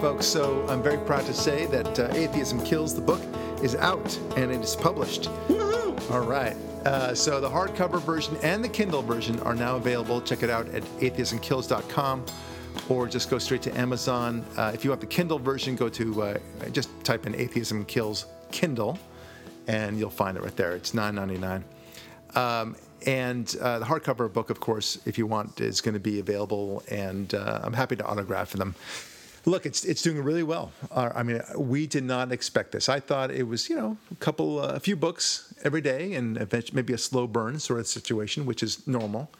folks. So I'm very proud to say that uh, Atheism Kills the book is out and it is published. All right. Uh, so the hardcover version and the Kindle version are now available. Check it out at atheismkills.com or just go straight to Amazon. Uh, if you want the Kindle version, go to uh, just type in Atheism Kills Kindle and you'll find it right there. It's $9.99. Um, and uh, the hardcover book, of course, if you want, is going to be available, and uh, I'm happy to autograph them. Look, it's it's doing really well. Uh, I mean, we did not expect this. I thought it was, you know, a couple, uh, a few books every day, and eventually maybe a slow burn sort of situation, which is normal.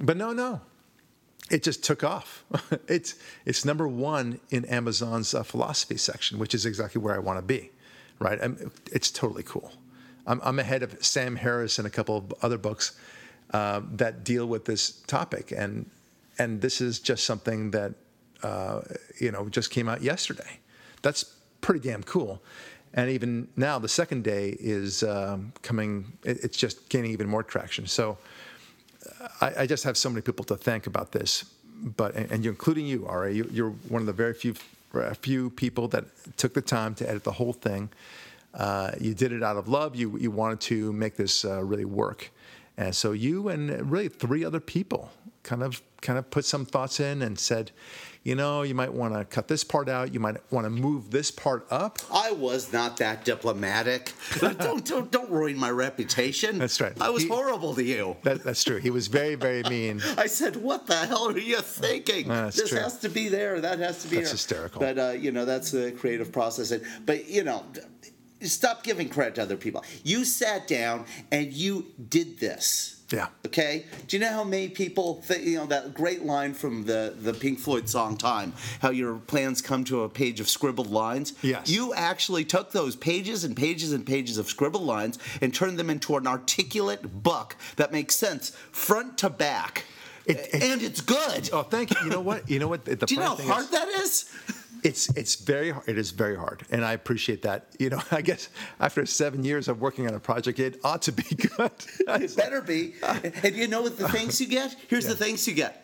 But no, no, it just took off. it's it's number one in Amazon's uh, philosophy section, which is exactly where I want to be, right? I'm, it's totally cool. I'm, I'm, ahead of Sam Harris and a couple of other books uh, that deal with this topic, and and this is just something that uh, you know just came out yesterday. That's pretty damn cool. And even now, the second day is um, coming. It, it's just gaining even more traction. So I, I, just have so many people to thank about this. But and, and including you, Ari, you, you're one of the very few few people that took the time to edit the whole thing. Uh, you did it out of love. You you wanted to make this uh, really work, and so you and really three other people kind of kind of put some thoughts in and said, you know, you might want to cut this part out. You might want to move this part up. I was not that diplomatic. don't, don't don't ruin my reputation. That's right. I was he, horrible to you. That, that's true. He was very very mean. I said, "What the hell are you thinking? Uh, this true. has to be there. That has to be." That's there. hysterical. But uh, you know, that's the creative process. And, but you know stop giving credit to other people. You sat down and you did this. Yeah. Okay. Do you know how many people, th- you know, that great line from the the Pink Floyd song "Time"? How your plans come to a page of scribbled lines. Yes. You actually took those pages and pages and pages of scribbled lines and turned them into an articulate book that makes sense front to back. It, it, and it's good. Oh, thank you. You know what? You know what? The Do you know how hard is, that is? It's it's very hard. It is very hard, and I appreciate that. You know, I guess after seven years of working on a project, it ought to be good. it better be. And you know what the thanks you get? Here's yeah. the thanks you get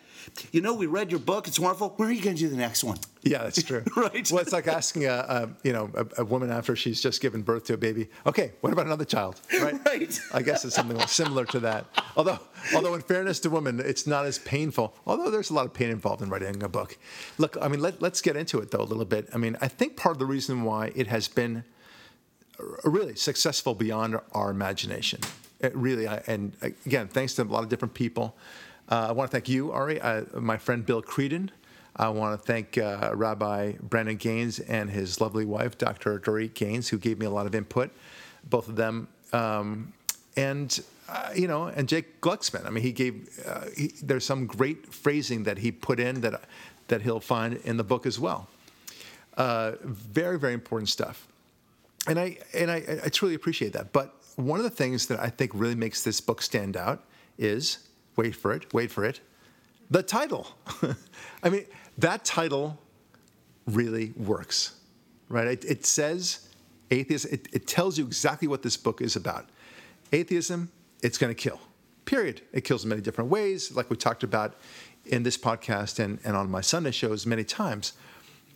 you know, we read your book. It's wonderful. When are you going to do the next one? Yeah, that's true. right. Well, it's like asking a, a you know a, a, woman after she's just given birth to a baby. Okay, what about another child? Right. right. I guess it's something similar to that. Although, although in fairness to women, it's not as painful. Although there's a lot of pain involved in writing a book. Look, I mean, let, let's get into it though a little bit. I mean, I think part of the reason why it has been really successful beyond our imagination. It really, I, and again, thanks to a lot of different people. Uh, I want to thank you, Ari, my friend Bill Creedon. I want to thank uh, Rabbi Brandon Gaines and his lovely wife, Dr. Dorit Gaines, who gave me a lot of input, both of them. Um, and, uh, you know, and Jake Glucksman. I mean, he gave, uh, he, there's some great phrasing that he put in that, that he'll find in the book as well. Uh, very, very important stuff. And I, and I, I truly appreciate that. But one of the things that I think really makes this book stand out is wait for it, wait for it, the title. I mean, that title really works, right? It, it says atheism, it, it tells you exactly what this book is about. Atheism, it's going to kill, period. It kills in many different ways, like we talked about in this podcast and, and on my Sunday shows many times.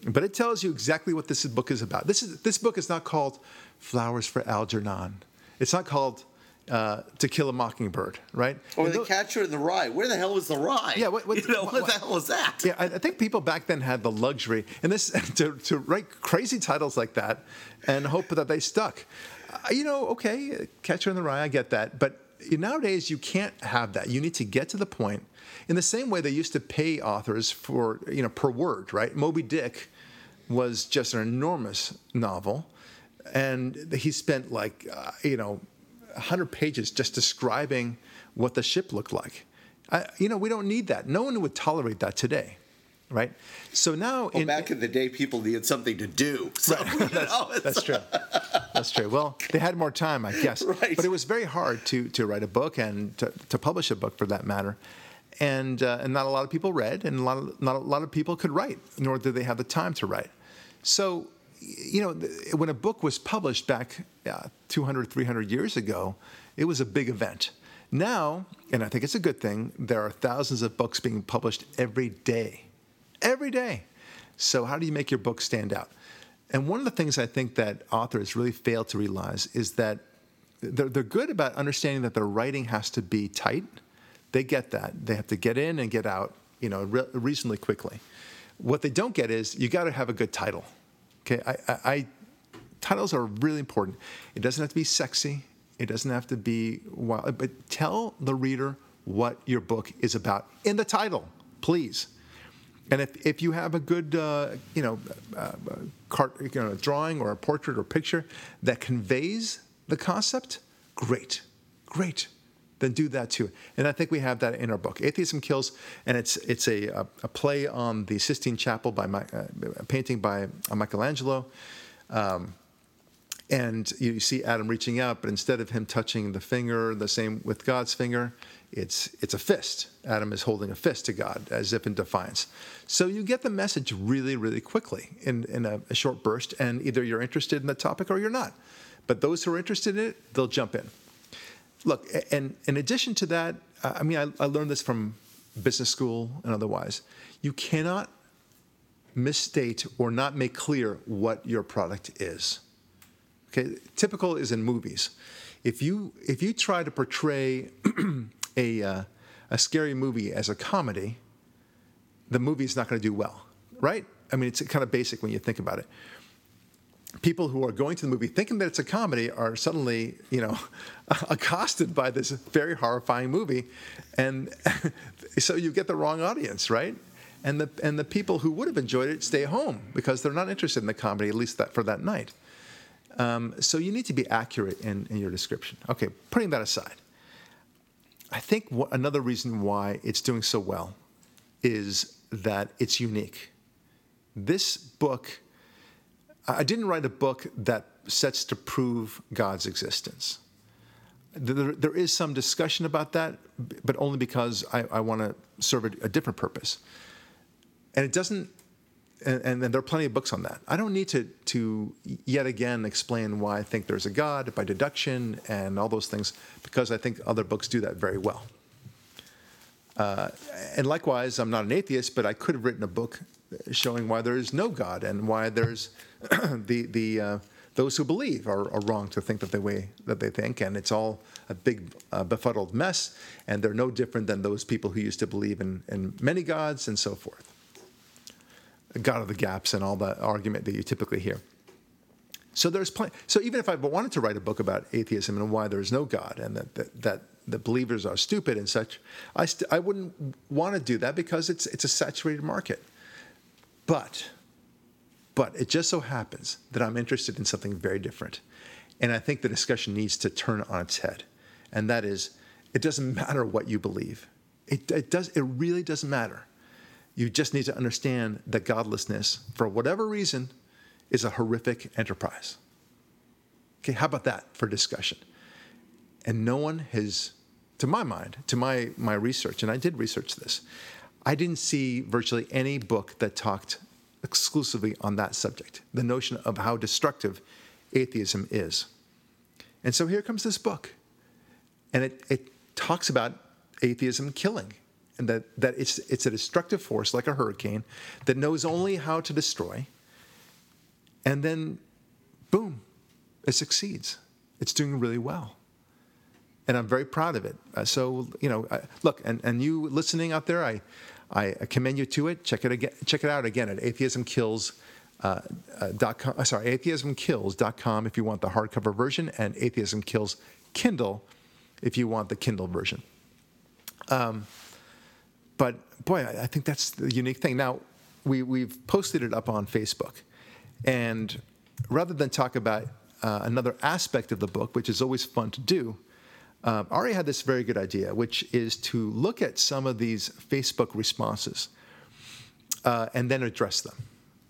But it tells you exactly what this book is about. This, is, this book is not called Flowers for Algernon. It's not called uh, to Kill a Mockingbird, right? Or The Catcher in the Rye. Where the hell was the rye? Yeah, what, what, you know, what, what, the hell was that? Yeah, I, I, think people back then had the luxury and this to, to write crazy titles like that and hope that they stuck. Uh, you know, okay, Catcher in the Rye, I get that, but nowadays you can't have that. You need to get to the point. In the same way they used to pay authors for you know per word, right? Moby Dick was just an enormous novel, and he spent like uh, you know 100 pages just describing what the ship looked like. I, you know, we don't need that. No one would tolerate that today, right? So now, well, in, back in the day, people needed something to do. So, right. that's, know, that's true. That's true. Well, they had more time, I guess. Right. But it was very hard to to write a book and to, to publish a book, for that matter. And uh, and not a lot of people read, and a lot of, not a lot of people could write, nor did they have the time to write. So you know, when a book was published back uh, 200, 300 years ago, it was a big event. Now, and I think it's a good thing, there are thousands of books being published every day. Every day. So, how do you make your book stand out? And one of the things I think that authors really fail to realize is that they're, they're good about understanding that their writing has to be tight. They get that. They have to get in and get out, you know, re- reasonably quickly. What they don't get is you got to have a good title. Okay, I, I, I, titles are really important. It doesn't have to be sexy. It doesn't have to be wild, but tell the reader what your book is about in the title, please. And if, if you have a good, uh, you know, uh, cart, you know, drawing or a portrait or picture that conveys the concept, great, great. Then do that too. And I think we have that in our book, Atheism Kills, and it's it's a, a, a play on the Sistine Chapel by my, uh, a painting by Michelangelo. Um, and you see Adam reaching out, but instead of him touching the finger, the same with God's finger, it's it's a fist. Adam is holding a fist to God as if in defiance. So you get the message really, really quickly in, in a, a short burst, and either you're interested in the topic or you're not. But those who are interested in it, they'll jump in. Look, and in addition to that, I mean, I, I learned this from business school and otherwise. You cannot misstate or not make clear what your product is. Okay, typical is in movies. If you if you try to portray a uh, a scary movie as a comedy, the movie is not going to do well, right? I mean, it's kind of basic when you think about it. People who are going to the movie thinking that it's a comedy are suddenly, you know, accosted by this very horrifying movie, and so you get the wrong audience, right? And the and the people who would have enjoyed it stay home because they're not interested in the comedy, at least that for that night. Um, so you need to be accurate in, in your description. Okay, putting that aside, I think another reason why it's doing so well is that it's unique. This book, I didn't write a book that sets to prove God's existence. There, there is some discussion about that, but only because I, I want to serve a, a different purpose. And it doesn't and, and, there are plenty of books on that. I don't need to, to yet again explain why I think there's a God by deduction and all those things, because I think other books do that very well. Uh, and likewise, I'm not an atheist, but I could have written a book showing why there is no God and why there's the the uh, those who believe are, are, wrong to think that the way that they think, and it's all a big uh, befuddled mess, and they're no different than those people who used to believe in, in many gods and so forth. God of the gaps and all that argument that you typically hear. So there's plenty. So even if I wanted to write a book about atheism and why there's no God and that that, that the believers are stupid and such, I st- I wouldn't want to do that because it's it's a saturated market. But but it just so happens that I'm interested in something very different, and I think the discussion needs to turn on its head, and that is, it doesn't matter what you believe. It, it does. It really doesn't matter you just need to understand that godlessness, for whatever reason, is a horrific enterprise. Okay, how about that for discussion? And no one has, to my mind, to my, my research, and I did research this, I didn't see virtually any book that talked exclusively on that subject the notion of how destructive atheism is. And so here comes this book, and it, it talks about atheism killing and that, that it's, it's a destructive force like a hurricane that knows only how to destroy. And then, boom, it succeeds. It's doing really well. And I'm very proud of it. Uh, so, you know, uh, look, and, and you listening out there, I, I commend you to it. Check it again. Check it out again at atheismkills. Uh, uh, uh, sorry, atheismkills.com if you want the hardcover version, and Atheism Kills Kindle if you want the Kindle version. Um, but boy, I think that's the unique thing. Now, we, we've posted it up on Facebook. And rather than talk about uh, another aspect of the book, which is always fun to do, uh, Ari had this very good idea, which is to look at some of these Facebook responses uh, and then address them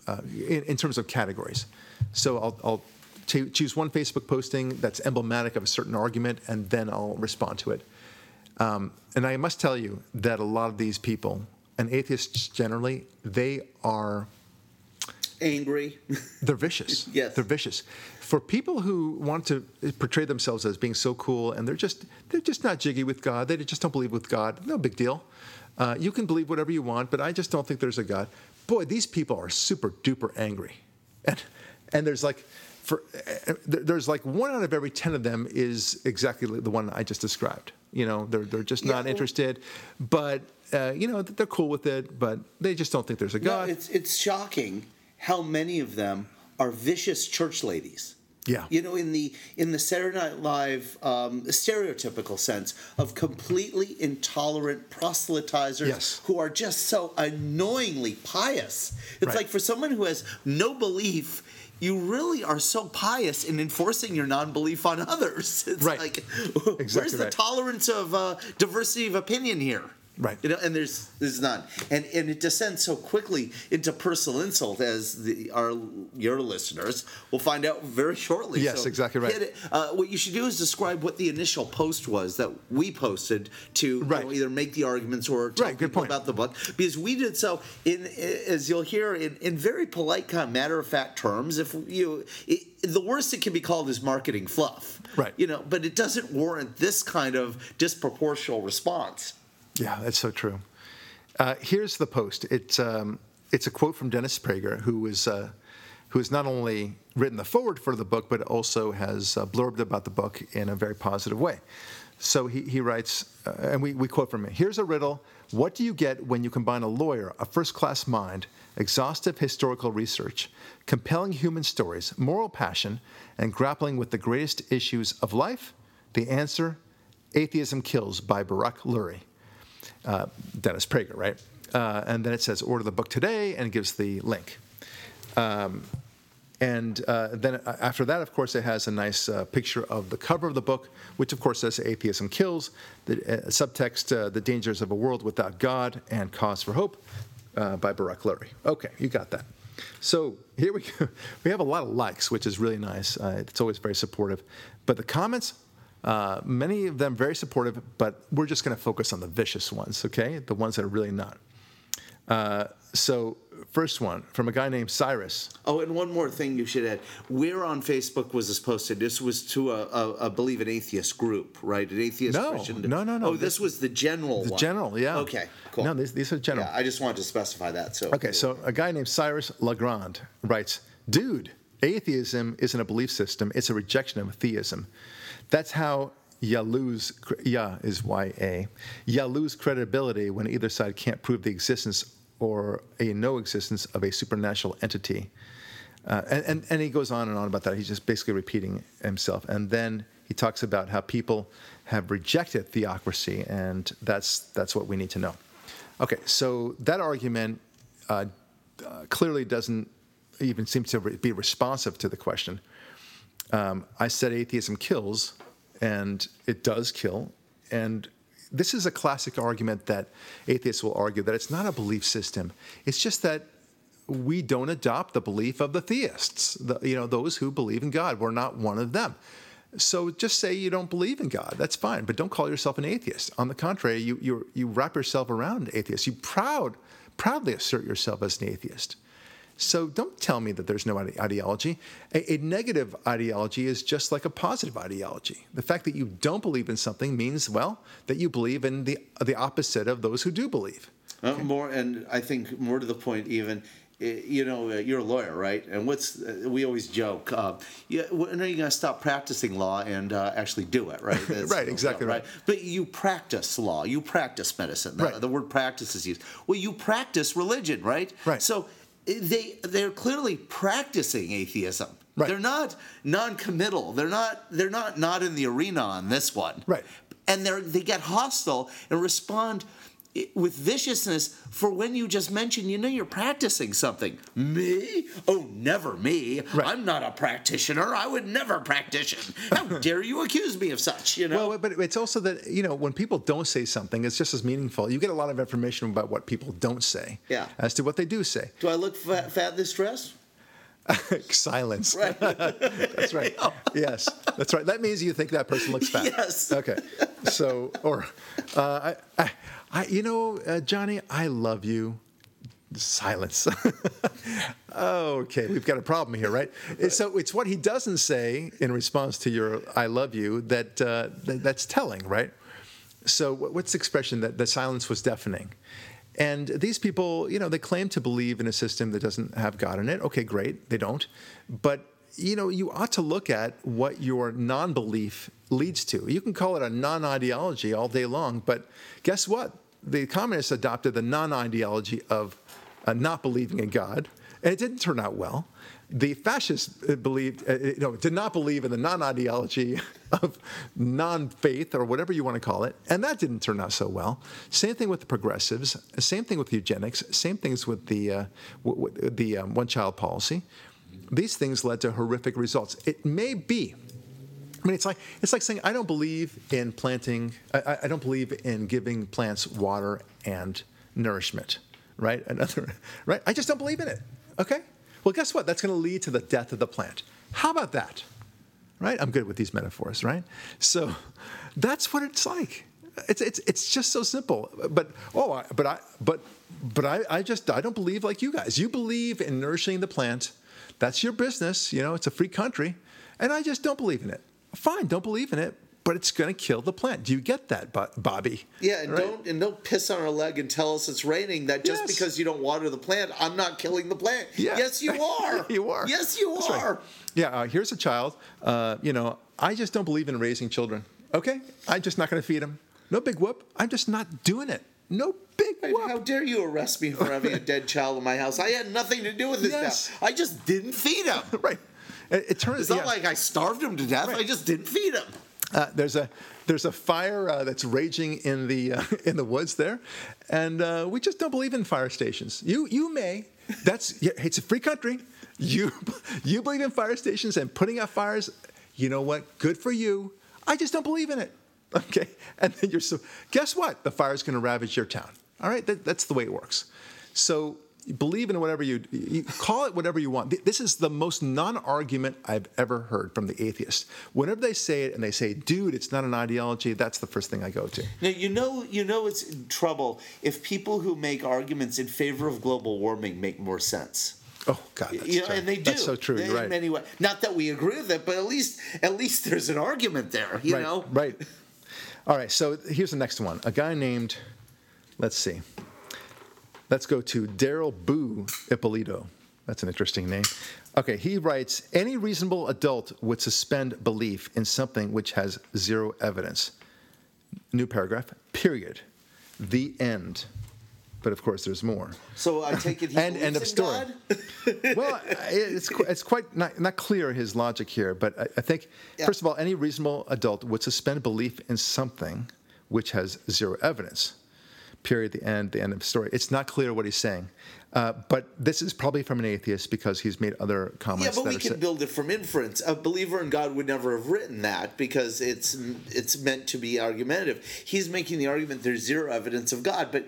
uh, in, in, terms of categories. So I'll, I'll t- choose one Facebook posting that's emblematic of a certain argument, and then I'll respond to it. Um, and I must tell you that a lot of these people, and atheists generally, they are angry. They're vicious. yes. They're vicious. For people who want to portray themselves as being so cool and they're just they're just not jiggy with God. They just don't believe with God. No big deal. Uh, you can believe whatever you want, but I just don't think there's a God. boy, these people are super duper angry, and and there's like. For, there's like one out of every ten of them is exactly the one I just described. You know, they're they're just not Yeah. interested, but uh, you know they're cool with it, but they just don't think there's a God. No, it's it's shocking how many of them are vicious church ladies. Yeah. You know, in the in the Saturday Night Live um, stereotypical sense of completely intolerant proselytizers Yes. who are just so annoyingly pious. It's Right. like for someone who has no belief. You really are so pious in enforcing your non-belief on others. It's Right. like, Exactly where's the right. tolerance of uh, diversity of opinion here? Right. You know, and there's there's none, and and it descends so quickly into personal insult as the our your listeners will find out very shortly. Yes, So exactly right. it. Uh, what you should do is describe what the initial post was that we posted to you know, either make the arguments or Right, good point. about the book because we did so in as you'll hear in, in very polite kind of matter of fact terms. If you it, the worst it can be called is marketing fluff, Right. You know, but it doesn't warrant this kind of disproportional response. Yeah, that's so true. Uh, here's the post. It's um, it's a quote from Dennis Prager, who is uh, who has not only written the foreword for the book, but also has uh, blurbed about the book in a very positive way. So he, he writes, uh, and we, we quote from it Here's a riddle. What do you get when you combine a lawyer, a first class mind, exhaustive historical research, compelling human stories, moral passion, and grappling with the greatest issues of life? The answer Atheism Kills by Barak Lurie uh, Dennis Prager, right? Uh, and then it says order the book today and gives the link. Um, and uh, then after that, of course, it has a nice uh, picture of the cover of the book, which of course says "Atheism Kills." The uh, subtext: uh, "The Dangers of a World Without God and Cause for Hope," uh, by Barak Lurie. Okay, you got that. So here we go. We have a lot of likes, which is really nice. Uh, it's always very supportive. But the comments, uh, many of them very supportive, but we're just going to focus on the vicious ones, okay? The ones that are really not. Uh, so, first one from a guy named Cyrus. Oh, and one more thing you should add. Where on Facebook was this posted? This was to a believe, an atheist group, right? An atheist No, Christian. no, no, no. Oh, this was the general The one. general, yeah. Okay, cool. No, these, these are general. Yeah, I just wanted to specify that. So Okay, so a guy named Cyrus Legrand writes, Dude, atheism isn't a belief system, it's a rejection of theism. That's how you lose, ya is Y-A, you lose credibility when either side can't prove the existence or a no existence of a supernatural entity. Uh, and, and, and he goes on and on about that. He's just basically repeating himself. And then he talks about how people have rejected theocracy, and that's, that's what we need to know. Okay, so that argument uh, uh, clearly doesn't even seem to be responsive to the question. Um, I said atheism kills, and it does kill. And this is a classic argument that atheists will argue that it's not a belief system. It's just that we don't adopt the belief of the theists, the, you know, those who believe in God. We're not one of them. So just say you don't believe in God. That's fine, but don't call yourself an atheist. On the contrary, you you, you wrap yourself around atheist. You proud proudly assert yourself as an atheist. So don't tell me that there's no ideology. A, a negative ideology is just like a positive ideology. The fact that you don't believe in something means, well, that you believe in the the opposite of those who do believe. Uh, more, and I think more to the point, even. eh, You know, uh, you're a lawyer, right? And what's uh, we always joke? Uh, when are you going to stop practicing law and uh, actually do it? Right? Right, exactly right. But you practice law. You practice medicine. The, Right. the word practice is used. Well, you practice religion, right? Right. So eh, they they're clearly practicing atheism. Right. They're not non-committal. They're not they're not not in the arena on this one. Right. And they they get hostile and respond with viciousness for when you just mention you know you're practicing something. Me? Oh, never me. Right. I'm not a practitioner. I would never practice. How dare you accuse me of such? You know. Well, but it's also that you know when people don't say something, it's just as meaningful. You get a lot of information about what people don't say, Yeah. as to what they do say. Do I look fat, fat this dress? Silence. Right. That's right. Yes, that's right. That means you think that person looks fat. Yes. Okay. So, or, uh, I, I, I, you know, uh, Johnny, I love you. Silence. okay, we've got a problem here, right? So it's what he doesn't say in response to your "I love you" that, uh, that that's telling, right? So what's the expression that the silence was deafening? And these people, you know, they claim to believe in a system that doesn't have God in it. Okay, great, they don't. But you know, you ought to look at what your non-belief leads to. You can call it a non-ideology all day long, but guess what? The communists adopted the non-ideology of uh, not believing in God, and it didn't turn out well the fascists believed, uh, you know, did not believe in the non-ideology of non-faith or whatever you want to call it, and that didn't turn out so well. Same thing with the progressives. Same thing with eugenics. Same things with the uh, w- w- the um, one-child policy. These things led to horrific results. It may be. I mean, it's like it's like saying I don't believe in planting. I, I don't believe in giving plants water and nourishment. Right? Another. Right? I just don't believe in it. Okay. Well, guess what? That's going to lead to the death of the plant. How about that? Right? I'm good with these metaphors, right? So that's what it's like. It's, it's, it's just so simple. But oh, but I but but I, I just I don't believe like you guys. You believe in nourishing the plant. That's your business. You know, it's a free country, and I just don't believe in it. Fine, don't believe in it, but it's going to kill the plant. Do you get that, Bobby? Yeah, and right? don't and don't piss on our leg and tell us it's raining. That just yes. because you don't water the plant, I'm not killing the plant. Yeah. Yes, you are. you are. Yes, you That's are. Right. Yeah. Uh, here's a child. Uh, you know, I just don't believe in raising children. Okay, I'm just not going to feed them. No big whoop. I'm just not doing it. No big whoop. How dare you arrest me for having a dead child in my house? I had nothing to do with this. Yes. Now. I just didn't feed him. right. It, it turns. It's not yeah. like I starved him to death. Right. I just didn't feed him. Uh, there's a there's a fire uh, that's raging in the uh, in the woods there, and uh, we just don't believe in fire stations. You you may. That's yeah, it's a free country. You you believe in fire stations and putting out fires. You know what? Good for you. I just don't believe in it. Okay, and then you're so. Guess what? The fire's going to ravage your town. All right, that, that's the way it works. So believe in whatever you, you, call it whatever you want. This is the most non-argument I've ever heard from the atheist. Whenever they say it and they say, "Dude, it's not an ideology," that's the first thing I go to. Now you know you know it's trouble if people who make arguments in favor of global warming make more sense. Oh God, that's you know, and they do. That's so true. In right. In many ways. Not that we agree with it, but at least at least there's an argument there. You right, know. Right. All right. So here's the next one. A guy named, let's see. Let's go to Daryl Boo Ippolito. That's an interesting name. Okay, he writes Any reasonable adult would suspend belief in something which has zero evidence. New paragraph, period. The end. But of course, there's more. So I take it he and end of story. well, it's it's quite not, not clear his logic here, but I, I think yeah. first of all, any reasonable adult would suspend belief in something which has zero evidence period, the end, the end of the story. It's not clear what he's saying. Uh, but this is probably from an atheist because he's made other comments. Yeah, but we can sa- build it from inference. A believer in God would never have written that because it's it's meant to be argumentative. He's making the argument there's zero evidence of God, but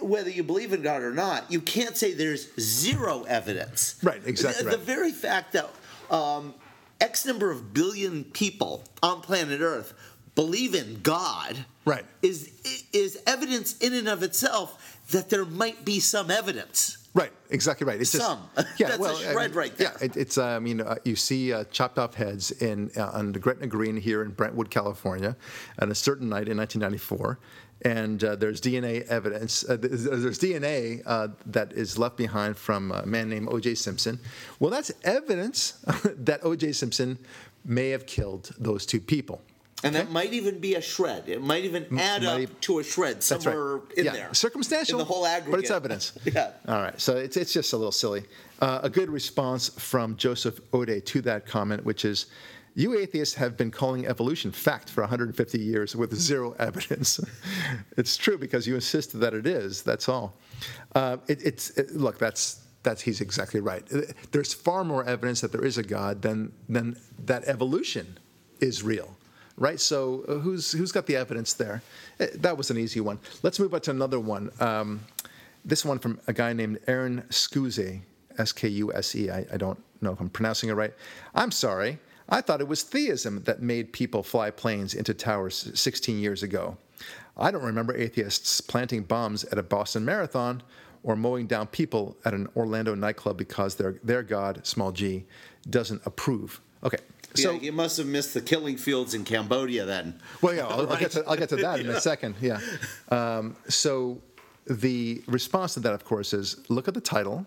whether you believe in God or not, you can't say there's zero evidence. Right, exactly. The, right. the very fact that um, X number of billion people on planet Earth believe in God right. is is evidence in and of itself that there might be some evidence. Right, exactly right. It's some. Just, yeah, That's well, I mean, right there. Yeah, it, it's. Uh, I mean, uh, you see uh, chopped off heads in uh, on the Gretna Green here in Brentwood, California, on a certain night in 1994, and uh, there's DNA evidence. Uh, there's DNA that is left behind from a man named O.J. Simpson. Well, that's evidence that O.J. Simpson may have killed those two people. And okay. that might even be a shred. It might even add might up to a shred somewhere right. in yeah. there. Circumstantial. In the whole aggregate. But it's evidence. yeah. All right. So it's, it's just a little silly. Uh, a good response from Joseph Ode to that comment, which is, you atheists have been calling evolution fact for 150 years with zero evidence. it's true because you insist that it is. That's all. Uh, it, it's it, look. That's that's he's exactly right. There's far more evidence that there is a God than than that evolution is real right? So uh, who's who's got the evidence there? Uh, that was an easy one. Let's move on to another one. Um, this one from a guy named Aaron Skuse, S K U S E. I, I don't know if I'm pronouncing it right. I'm sorry. I thought it was theism that made people fly planes into towers 16 years ago. I don't remember atheists planting bombs at a Boston Marathon or mowing down people at an Orlando nightclub because their, their God, small g, doesn't approve. Okay, so yeah, you must have missed the killing fields in Cambodia then. Well, yeah, I'll, right? I'll, get, to, I'll get to that in a second. Yeah. Um, so the response to that, of course, is look at the title.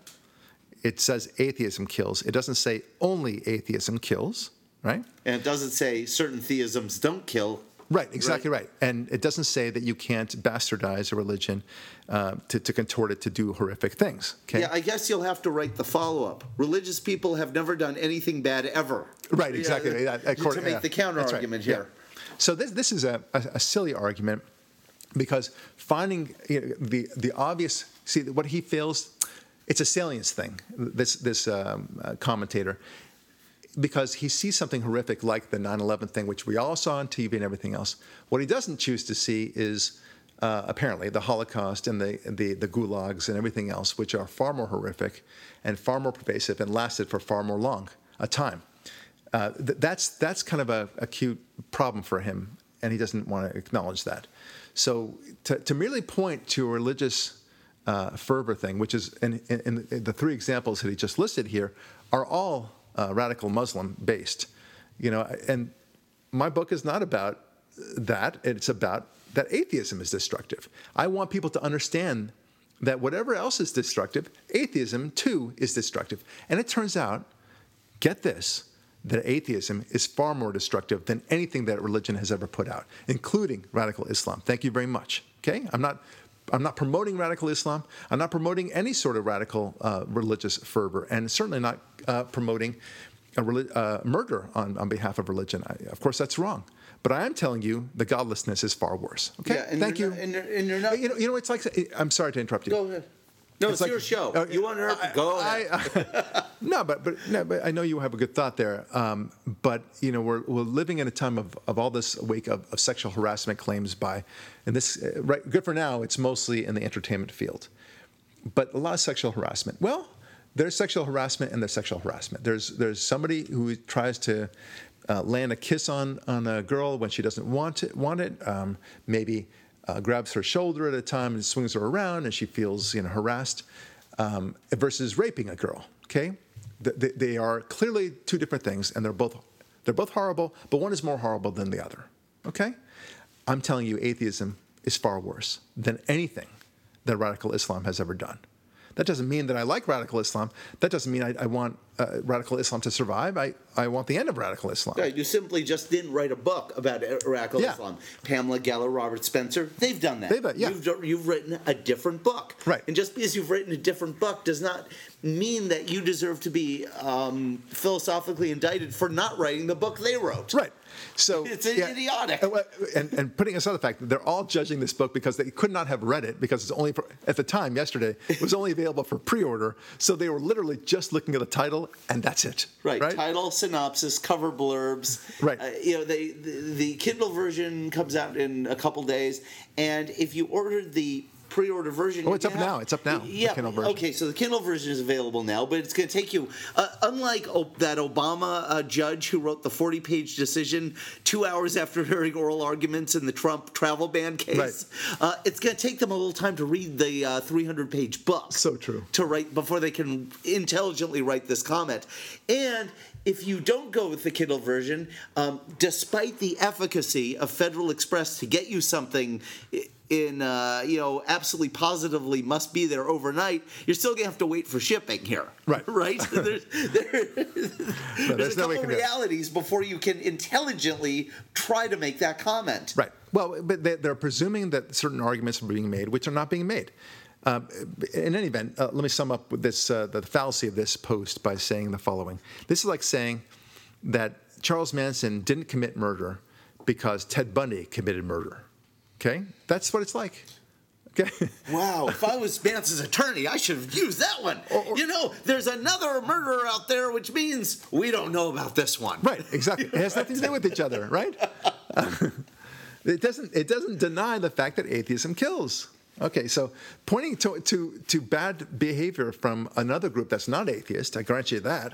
It says atheism kills. It doesn't say only atheism kills, right? And it doesn't say certain theisms don't kill. Right, exactly right. And it doesn't say that you can't bastardize a religion uh, to, to contort it to do horrific things. Okay. Yeah, I guess you'll have to write the follow up. Religious people have never done anything bad ever. Right, exactly. Yeah, Yeah, to according- make yeah, the counter right. argument Yeah. here. So this this is a, a, a silly argument because finding you know, the the obvious see what he feels it's a salience thing. This this um, uh, commentator because he sees something horrific like the 9/11 thing, which we all saw on TV and everything else. What he doesn't choose to see is uh, apparently the Holocaust and the, the the gulags and everything else, which are far more horrific and far more pervasive and lasted for far more long a time. Uh, th- that's that's kind of a acute problem for him, and he doesn't want to acknowledge that. So to, to merely point to a religious uh, fervor thing, which is in, in, in the three examples that he just listed here, are all uh, radical Muslim based. You know, and my book is not about that. It's about that atheism is destructive. I want people to understand that whatever else is destructive, atheism too is destructive. And it turns out, get this, that atheism is far more destructive than anything that religion has ever put out, including radical Islam. Thank you very much. Okay? I'm not. I'm not promoting radical Islam. I'm not promoting any sort of radical uh, religious fervor, and certainly not uh, promoting a reli- uh, murder on, on behalf of religion. I, of course, that's wrong. But I am telling you, the godlessness is far worse. Okay, Yeah, thank you. not- and you're- and you're not- You know, you know, it's like I'm sorry to interrupt you. Go ahead. No, it's, like- your show. uh, you want her? to go ahead. No, but but no, but I know you have a good thought there. Um, but you know, we're we're living in a time of, of all this wake of, of sexual harassment claims by, and this uh, right good for now. It's mostly in the entertainment field, but a lot of sexual harassment. Well, there's sexual harassment and there's sexual harassment. There's there's somebody who tries to uh, land a kiss on on a girl when she doesn't want it. Want it? Um, maybe uh, grabs her shoulder at a time and swings her around, and she feels you know harassed. Um, versus raping a girl. Okay, they, they are clearly two different things, and they're both they're both horrible, but one is more horrible than the other. Okay, I'm telling you, atheism is far worse than anything that radical Islam has ever done. That doesn't mean that I like radical Islam. That doesn't mean I, I want uh, radical Islam to survive. I, I want the end of radical Islam. Right, you simply just didn't write a book about radical Yeah. Islam. Pamela Geller, Robert Spencer, they've done that. They've done- yeah. You've, you've written a different book. Right. And just because you've written a different book does not mean that you deserve to be um, philosophically indicted for not writing the book they wrote. Right. So It's idiotic. Uh, And, and putting aside the fact that they're all judging this book because they could not have read it because it's only for, at the time yesterday it was only available for pre-order. So they were literally just looking at the title and that's it. Right. Right. Title, synopsis, cover blurbs. Right. Uh, you know, they, the, the Kindle version comes out in a couple days, and if you ordered the pre-order version, Oh, it's up now. It's up now, Yeah. Kindle version. Okay, so the Kindle version is available now, but it's going to take you. Uh, unlike o- that Obama uh, judge who wrote the 40-page decision two hours after hearing oral arguments in the Trump travel ban case, Right. uh, it's going to take them a little time to read the uh, 300-page book So true. to write before they can intelligently write this comment. And if you don't go with the Kindle version, um, despite the efficacy of Federal Express to get you something in, uh, you know, absolutely positively must be there overnight, you're still gonna have to wait for shipping here. Right. Right. there's, there- there's, there's a couple do realities before you can intelligently try to make that comment. Right. Well, but they- they're presuming that certain arguments are being made, which are not being made. Um, in any event, uh, let me sum up with this uh, the fallacy of this post by saying the following. This is like saying that Charles Manson didn't commit murder because Ted Bundy committed murder. Okay? That's what it's like. Okay? Wow, if I was Manson's attorney, I should have used that one. you know, there's another murderer out there, which means we don't know about this one. Right, exactly. It has nothing to do with each other, right? it doesn't. It doesn't deny the fact that atheism kills. Okay, so pointing to to to bad behavior from another group that's not atheist, I grant you that,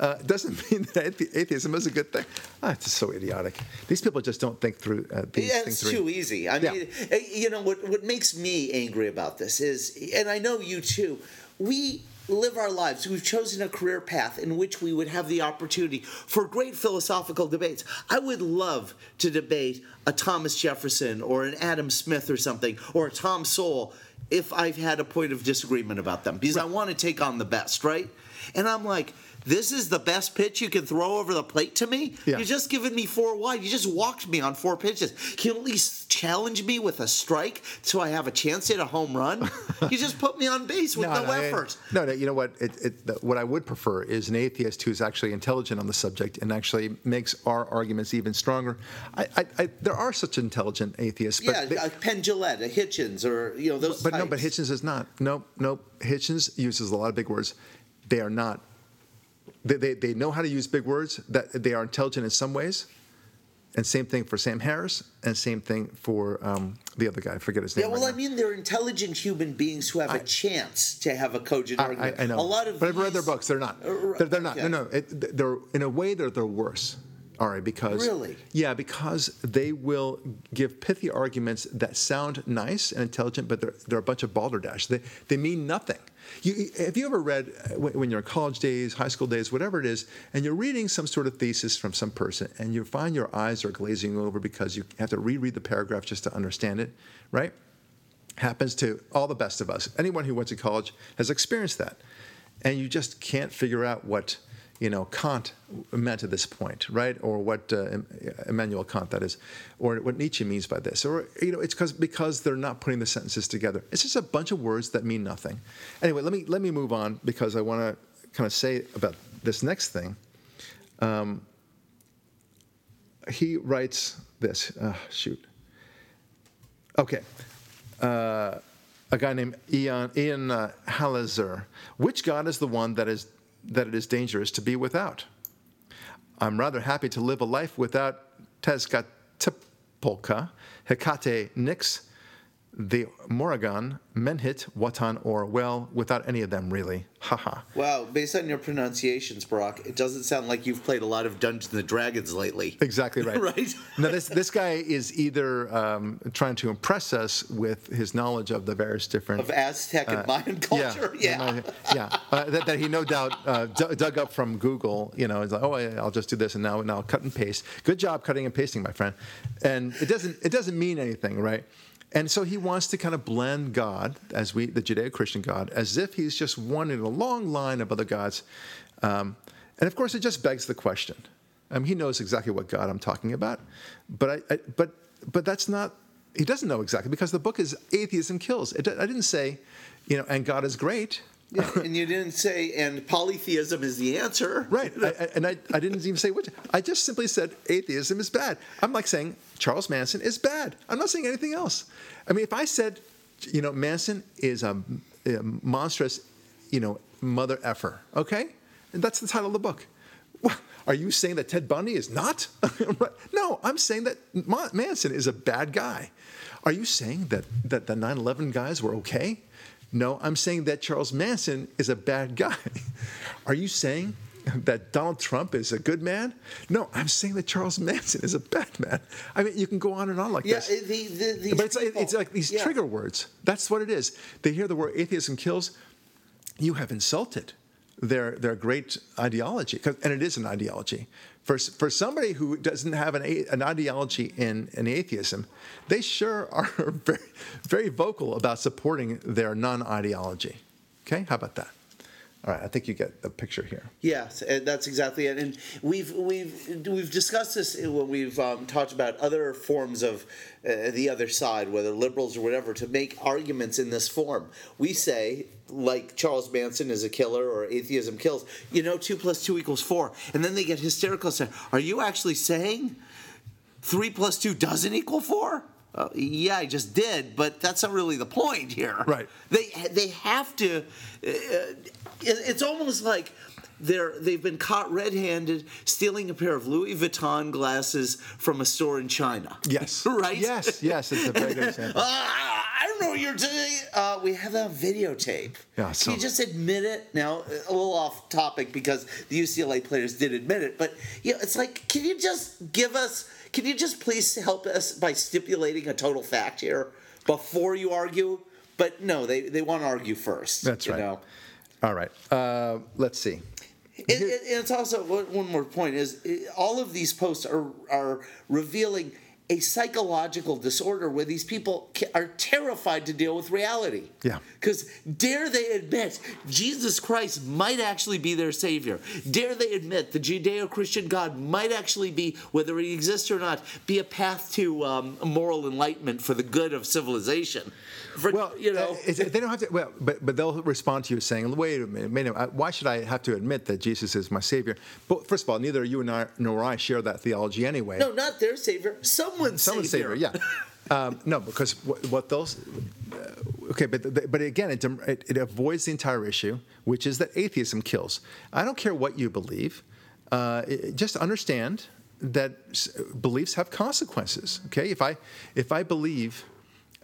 uh, doesn't mean that athe- atheism is a good thing. Ah, it's so idiotic. These people just don't think through uh, these Yeah, things it's too easy. I Yeah. mean, eh, you know what? What makes me angry about this is, and I know you too. We live our lives. We've chosen a career path in which we would have the opportunity for great philosophical debates. I would love to debate a Thomas Jefferson or an Adam Smith or something, or a Tom Sowell if I've had a point of disagreement about them because I want to take on the best, right? And I'm like, this is the best pitch you can throw over the plate to me? Yeah. You're just giving me four wide. You just walked me on four pitches. Can you at least challenge me with a strike so I have a chance to hit a home run? you just put me on base with no, effort. No, no, you know what? It, it, what I would prefer is an atheist who's actually intelligent on the subject and actually makes our arguments even stronger. I, I, I there are such intelligent atheists. But yeah, they, a Penn Jillette, a Hitchens, or you know those. But types. no, but Hitchens is not. Nope, nope. Hitchens uses a lot of big words. They are not they, they, they know how to use big words, that they are intelligent in some ways. And same thing for Sam Harris, and same thing for um, the other guy. I forget his name. Yeah, well, right I mean, they're intelligent human beings who have I, a chance to have a cogent I, argument. I, I, know. A lot of but I've read their books. They're not. Uh, they're, they're not. Okay. No, no. It, they're in a way they're they're worse. All right, because really, yeah, because they will give pithy arguments that sound nice and intelligent, but they're they're a bunch of balderdash. They they mean nothing. You, have you ever read uh, when you're in college days, high school days, whatever it is, and you're reading some sort of thesis from some person, and you find your eyes are glazing over because you have to reread the paragraph just to understand it, right? Happens to all the best of us. Anyone who went to college has experienced that, and you just can't figure out what you know, Kant meant at this point, right? Or what uh, Immanuel Kant, that is, or what Nietzsche means by this. Or, you know, it's because because they're not putting the sentences together. It's just a bunch of words that mean nothing. Anyway, let me, let me move on because I want to kind of say about this next thing. Um, he writes this. Uh, shoot. Okay. Uh, a guy named Ian, Ian uh, Halazer. Which God is the one that is that it is dangerous to be without. I'm rather happy to live a life without Tezcatlipoca, Hecate Nyx, the Morrigan, Menhit, Watan, or well, without any of them really. Haha. wow, based on your pronunciations, Brock, it doesn't sound like you've played a lot of Dungeons and Dragons lately. Exactly right. right. now this this guy is either um, trying to impress us with his knowledge of the various different of Aztec and uh, Mayan culture. Yeah, yeah, yeah. Uh, that, that, he no doubt uh, d- dug up from Google. You know, he's like, oh, I'll just do this and now now cut and paste. Good job cutting and pasting, my friend. And it doesn't it doesn't mean anything, right? And so he wants to kind of blend God, as we, the Judeo-Christian God, as if he's just one in a long line of other gods. Um, and of course, it just begs the question. I mean, he knows exactly what God I'm talking about, but I, I, but but that's not. He doesn't know exactly because the book is atheism kills. It, I didn't say, you know, and God is great. Yeah, and you didn't say, and polytheism is the answer. Right. I, and I, I didn't even say which. I just simply said atheism is bad. I'm like saying Charles Manson is bad. I'm not saying anything else. I mean, if I said, you know, Manson is a, a monstrous, you know, mother effer, okay? And that's the title of the book. Are you saying that Ted Bundy is not? no, I'm saying that Manson is a bad guy. Are you saying that, that the 9 11 guys were okay? No, I'm saying that Charles Manson is a bad guy. Are you saying that Donald Trump is a good man? No, I'm saying that Charles Manson is a bad man. I mean, you can go on and on like yeah, this. The, the, but it's, people, it's like these yeah. trigger words. That's what it is. They hear the word atheism kills. You have insulted their their great ideology, and it is an ideology. For, for somebody who doesn't have an, an ideology in, in atheism, they sure are very, very vocal about supporting their non ideology. Okay, how about that? All right, I think you get the picture here. Yes, that's exactly it. And we've we've we've discussed this when we've um, talked about other forms of uh, the other side, whether liberals or whatever, to make arguments in this form. We say, like Charles Manson is a killer or atheism kills. You know, two plus two equals four, and then they get hysterical. And say, are you actually saying three plus two doesn't equal four? Uh, yeah, I just did, but that's not really the point here. Right. They they have to. Uh, it's almost like they're they've been caught red-handed stealing a pair of Louis Vuitton glasses from a store in China. Yes. right. Yes. Yes. It's a very good example. Uh, I don't know what you're doing. Uh, we have a videotape. Yeah. So. Can you just admit it? Now, a little off topic because the UCLA players did admit it, but yeah, it's like, can you just give us? Can you just please help us by stipulating a total fact here before you argue? But no, they, they want to argue first. That's right. Know? All right. Uh, let's see. And, and it's also one more point is eh, all of these posts are are revealing a psychological disorder where these people are terrified to deal with reality. Yeah. Because dare they admit Jesus Christ might actually be their savior? Dare they admit the Judeo-Christian God might actually be, whether he exists or not, be a path to um, moral enlightenment for the good of civilization? For, Well, you know, uh, they don't have to. Well, but but they'll respond to you saying, "Wait a minute, wait a minute, why should I have to admit that Jesus is my Savior?" But first of all, neither you and I nor I share that theology anyway. no, not their savior, someone's, Someone's savior. Savior, yeah. um, no, because what, what those. Uh, okay, but the, but again, it, it it avoids the entire issue, which is that atheism kills. I don't care what you believe. Uh, it- just understand that s- beliefs have consequences. Okay, if I if I believe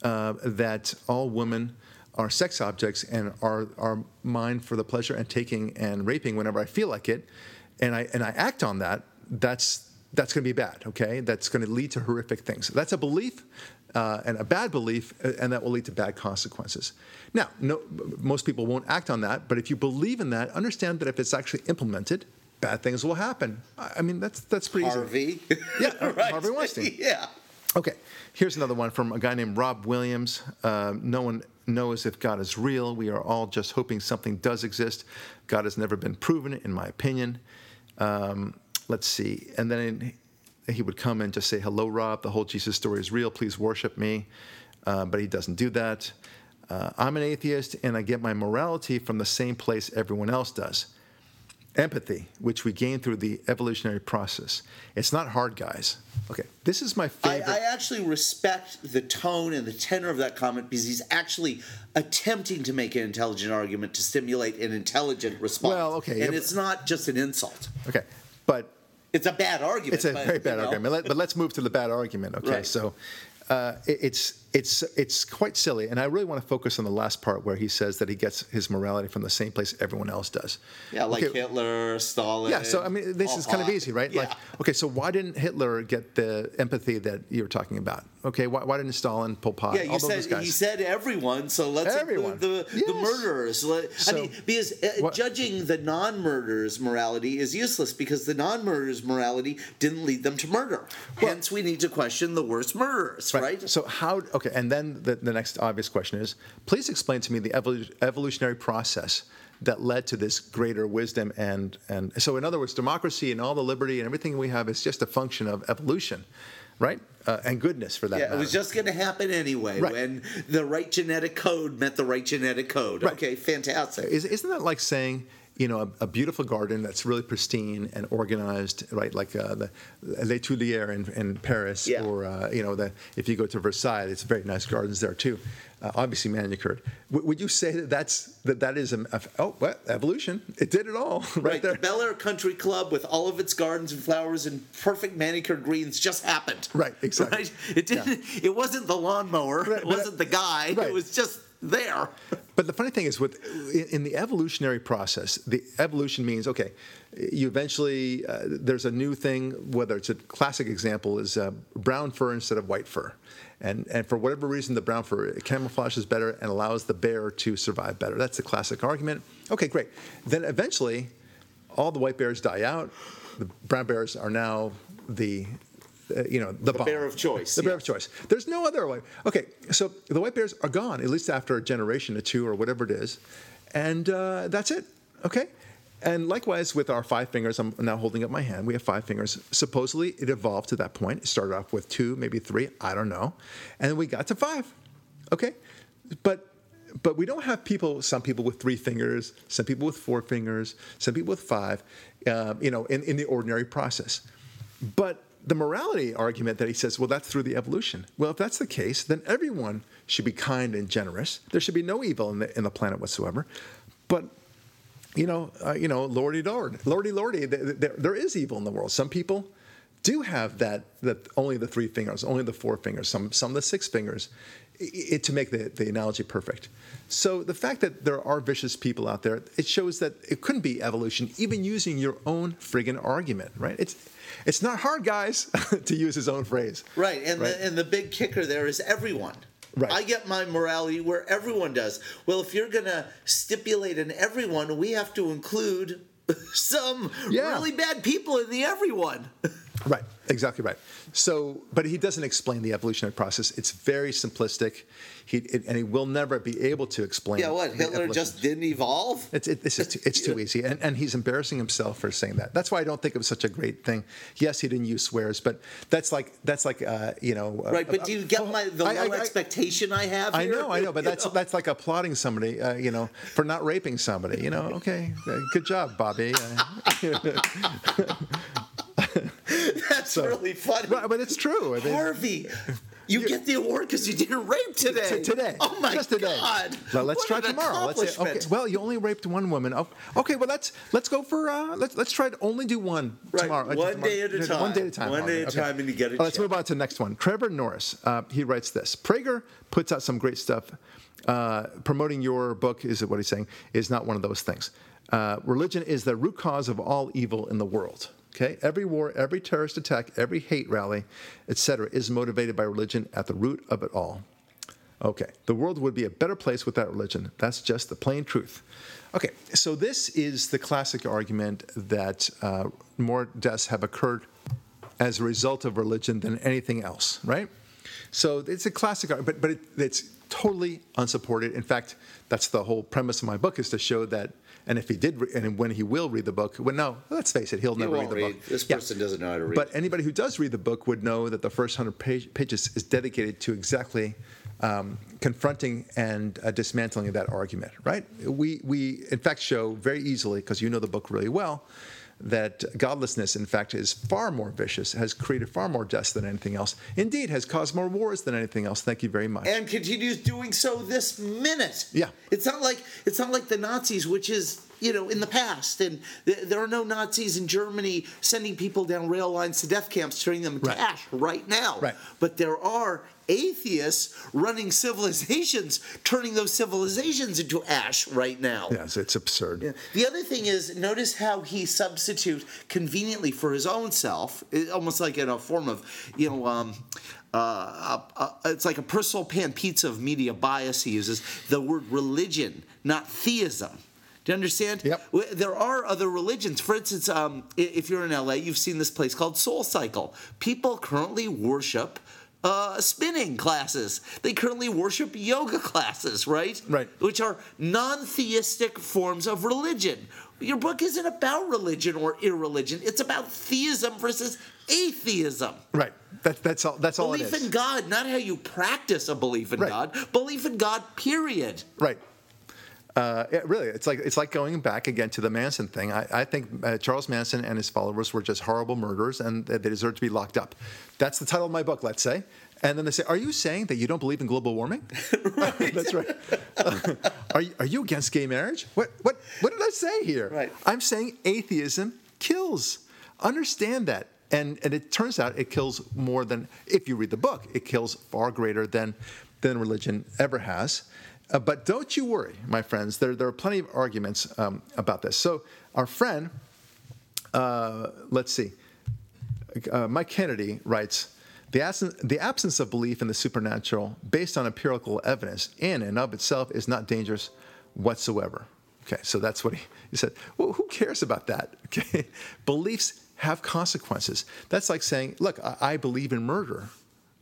uh, that all women are sex objects and are are mine for the pleasure and taking and raping whenever I feel like it, and I and I act on that, that's that's going to be bad. Okay, that's going to lead to horrific things. That's a belief. Uh, and a bad belief, uh, and that will lead to bad consequences. Now, no, most people won't act on that, but if you believe in that, understand that if it's actually implemented, bad things will happen. I mean, that's that's pretty easy. Harvey. Yeah, Right. Harvey Weinstein. yeah. Okay, here's another one from a guy named Rob Williams. Um, no one knows if God is real. We are all just hoping something does exist. God has never been proven, in my opinion. Um, let's see. And then he would come and just say, Hello, Rob. The whole Jesus story is real. Please worship me. Uh, but he doesn't do that. Uh, I'm an atheist, and I get my morality from the same place everyone else does empathy, which we gain through the evolutionary process. It's not hard, guys. Okay, this is my I, favorite. I actually respect the tone and the tenor of that comment because he's actually attempting to make an intelligent argument to stimulate an intelligent response. Well, okay, and it's not just an insult. okay, but It's a bad argument. it's a but, very bad know. argument. Let, but let's move to the bad argument. Okay, Right. so uh, it, it's it's it's quite silly, and I really want to focus on the last part where he says that he gets his morality from the same place everyone else does. Yeah, like Okay, Hitler, Stalin. Yeah, so I mean, this is kind of easy, right? Yeah. Like, okay, so why didn't Hitler get the empathy that you were talking about? Okay, why, why didn't Stalin, Pol Pot, Yeah, you all those said guys? he said everyone, so let's Everyone. the, the murderers. Let- I So, mean, because uh, what- judging the non-murderers' morality is useless because the non-murderers' morality didn't lead them to murder. Hence, we need to question the worst murderers, right? So how? Okay, and then the, the next obvious question is: Please explain to me the evolu- evolutionary process that led to this greater wisdom and and so in other words, democracy and all the liberty and everything we have is just a function of evolution, right? Uh, and goodness for that Yeah, matter. it was just going to happen anyway Right. when the right genetic code met the right genetic code. Right. Okay, fantastic. Is, isn't that like saying, you know, a, a beautiful garden that's really pristine and organized, right? Like uh, the Les Tuileries in, in Paris, Yeah. or uh, you know, the if you go to Versailles, it's very nice gardens there too. Uh, obviously manicured. W- would you say that that's that that is a, a oh what evolution? It did it all right, Right, there. the Bel Air Country Club with all of its gardens and flowers and perfect manicured greens just happened. Right, exactly. Right? It didn't. It wasn't the lawnmower. Right, it wasn't the guy. right. It was just there. But the funny thing is, with in, the evolutionary process, the evolution means okay, you eventually uh, there's a new thing. Whether it's a classic example is uh, brown fur instead of white fur, and and for whatever reason, the brown fur camouflages better and allows the bear to survive better. That's the classic argument. Okay, great. Then eventually, all the white bears die out. The brown bears are now the uh, you know the, bomb. bear of choice, The bear of choice. There's no other way. Okay, so the white bears are gone, at least after a generation or two or whatever it is, and uh, that's it. Okay. And likewise with our five fingers, I'm now holding up my hand. We have five fingers. Supposedly, it evolved to that point. It started off with two, maybe three. I don't know, and we got to five. Okay, but but we don't have people. Some people with three fingers, some people with four fingers, some people with five. Uh, you know, in, in the ordinary process. But the morality argument that he says, well, that's through the evolution. Well, if that's the case, then everyone should be kind and generous. There should be no evil in the, in the planet whatsoever. But you know, uh, you know, lordy lord, lordy lordy, th- th- there, there is evil in the world. Some people do have that that only the three fingers, only the four fingers, some some of the six fingers, i i to make the, the analogy perfect. So the fact that there are vicious people out there, it shows that it couldn't be evolution, even using your own friggin' argument, right? It's it's not hard, guys, to use his own phrase. Right, and Right. The, and the big kicker there is everyone. Right. I get my morality where everyone does. Well, if you're going to stipulate in everyone, we have to include some Yeah. really bad people in the everyone. Right, exactly right. So, but he doesn't explain the evolutionary process. It's very simplistic. He it, and he will never be able to explain. Yeah, what? Hitler just didn't evolve? It's it, is too, it's too easy, and and he's embarrassing himself for saying that. That's why I don't think it was such a great thing. Yes, he didn't use swears, but that's like that's like uh, you know. uh, Right, but do you get oh, my the I- low I- I- expectation I have Here? I know, I know, but that's know? that's like applauding somebody, uh, you know, for not raping somebody. You know, okay, uh, good job, Bobby. That's really funny. Right, but it's true. I mean- Harvey, you get the award because you did a rape today. T- today. Oh my just today. god. Well, let's What try tomorrow. Let's say, okay. Well, you only raped one woman. Oh, Okay, well let's let's go for uh, let's let's try to only do one Right, tomorrow. Uh, one tomorrow. day at a time. One day at a time. One day at a time and you get a Well, let's move on to the next one. Trevor Norris. Uh, he writes this. Prager puts out some great stuff. Uh, promoting your book is what he's saying is not one of those things. Uh, religion is the root cause of all evil in the world. Okay, every war, every terrorist attack, every hate rally, etc., is motivated by religion at the root of it all. Okay, the world would be a better place without religion. That's just the plain truth. Okay, so this is the classic argument that uh, more deaths have occurred as a result of religion than anything else, right? So it's a classic argument, but, but it, it's totally unsupported. In fact, that's the whole premise of my book is to show that. And if he did, re- and when he will read the book, well, no, let's face it, he'll never read the read. book. This person doesn't know how to read. But anybody who does read the book would know that the first hundred page, pages is dedicated to exactly um, confronting and uh, dismantling that argument. Right? We we in fact show very easily because you know the book really well that godlessness, in fact, is far more vicious, has created far more deaths than anything else. Indeed, has caused more wars than anything else. Thank you very much. and continues doing so this minute. Yeah. It's not like it's not like the Nazis, which is you know in the past, and th- there are no Nazis in Germany sending people down rail lines to death camps, turning them into Right. ash right now. Right. But there are atheists running civilizations, turning those civilizations into ash right now. yes, it's absurd. Yeah. The other thing is, notice how he substitutes conveniently for his own self, almost like in a form of, you know, um, uh, uh, uh, it's like a personal pan pizza of media bias. He uses the word religion, not theism. Do you understand? Yep. There are other religions. For instance, um, if you're in LA, you've seen this place called Soul Cycle. People currently worship uh, spinning classes. They currently worship yoga classes, right? Right. Which are non theistic forms of religion. Your book isn't about religion or irreligion, it's about theism versus atheism. Right. That, that's all. That's all Belief is. in God, not how you practice a belief in Right. God. Belief in God, period. Right. Uh, it, really, it's like it's like going back again to the Manson thing. I, I think uh, Charles Manson and his followers were just horrible murderers, and they they deserve to be locked up. That's the title of my book, let's say. And then they say, "Are you saying that you don't believe in global warming?" That's right. are you, are you against gay marriage? What what what did I say here? Right. I'm saying atheism kills. Understand that. And and it turns out it kills more than if you read the book, it kills far greater than than religion ever has. Uh, but don't you worry, my friends. There there are plenty of arguments um, about this. So our friend, uh, let's see, uh, Mike Kennedy writes. The absence, the absence of belief in the supernatural based on empirical evidence in and of itself is not dangerous whatsoever. Okay, so that's what he, he said. Well, who cares about that? Okay, beliefs have consequences. That's like saying, look, I, I believe in murder,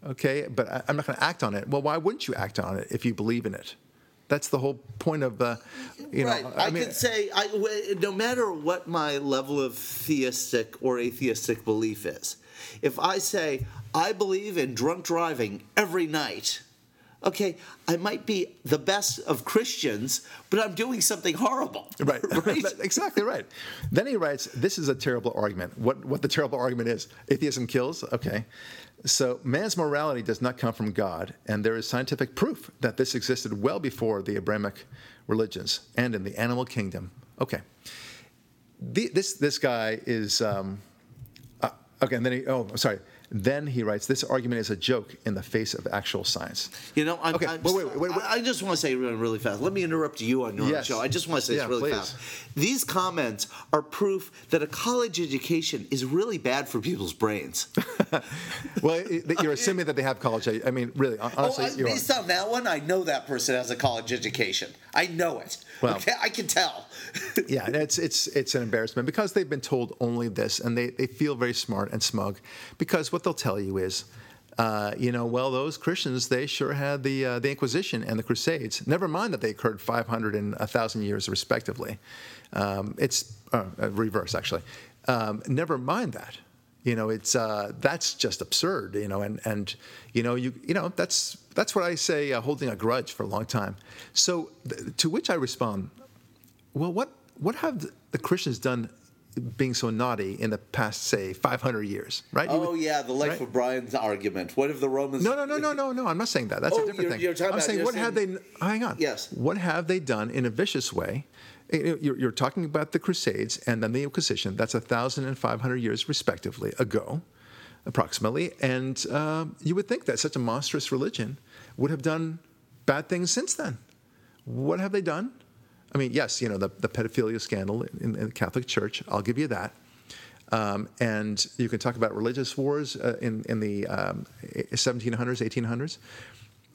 okay, but I'm not going to act on it. Well, why wouldn't you act on it if you believe in it? That's the whole point of, uh, you right. know. I, mean, could say, I, no matter what my level of theistic or atheistic belief is, if I say I believe in drunk driving every night, okay, I might be the best of Christians, but I'm doing something horrible. Right. right. exactly right. Then he writes, "This is a terrible argument. What what the terrible argument is? Atheism kills. Okay, so man's morality does not come from God, and there is scientific proof that this existed well before the Abrahamic religions and in the animal kingdom. Okay, the, this this guy is." Um, uh, okay, and then he. Oh, sorry. Then he writes, This argument is a joke in the face of actual science. You know, I'm, Okay, I'm wait, wait, wait. I just want to say really, really fast. Let me interrupt you on your own Yes. show. I just want to say Yeah, this really please. fast. These comments are proof that a college education is really bad for people's brains. Well, you're assuming that they have college. I mean, really, oh, honestly, oh, I, based on that one, I know that person has a college education. I know it. Well- okay, I can tell. yeah, it's it's it's an embarrassment because they've been told only this, and they, they feel very smart and smug, because what they'll tell you is, uh, you know, well, those Christians they sure had the uh, the Inquisition and the Crusades. Never mind that they occurred 500 and 1,000 years respectively. Um, it's uh, uh, reverse actually. Um, never mind that. You know, it's uh, that's just absurd. You know, and and you know you you know that's that's what I say uh, holding a grudge for a long time. So th- to which I respond, well, what what have the- Christians done, being so naughty in the past, say, 500 years, right? Oh would- yeah, the life right? of Brian's argument. What if the Romans? No, no, no, no, no, no. I'm not saying that. That's Oh, a different you're- thing. you're talking I'm about- saying what have saying- they? Hang on. Yes. What have they done in a vicious way? You- You're, you're talking about the Crusades and then the Inquisition. That's a thousand and five hundred years, respectively, ago, approximately. And um, you would think that such a monstrous religion would have done bad things since then. What have they done? I mean, yes, you know the, the pedophilia scandal in, in the Catholic Church. I'll give you that. Um, and you can talk about religious wars uh, in in the um, 1700s, 1800s,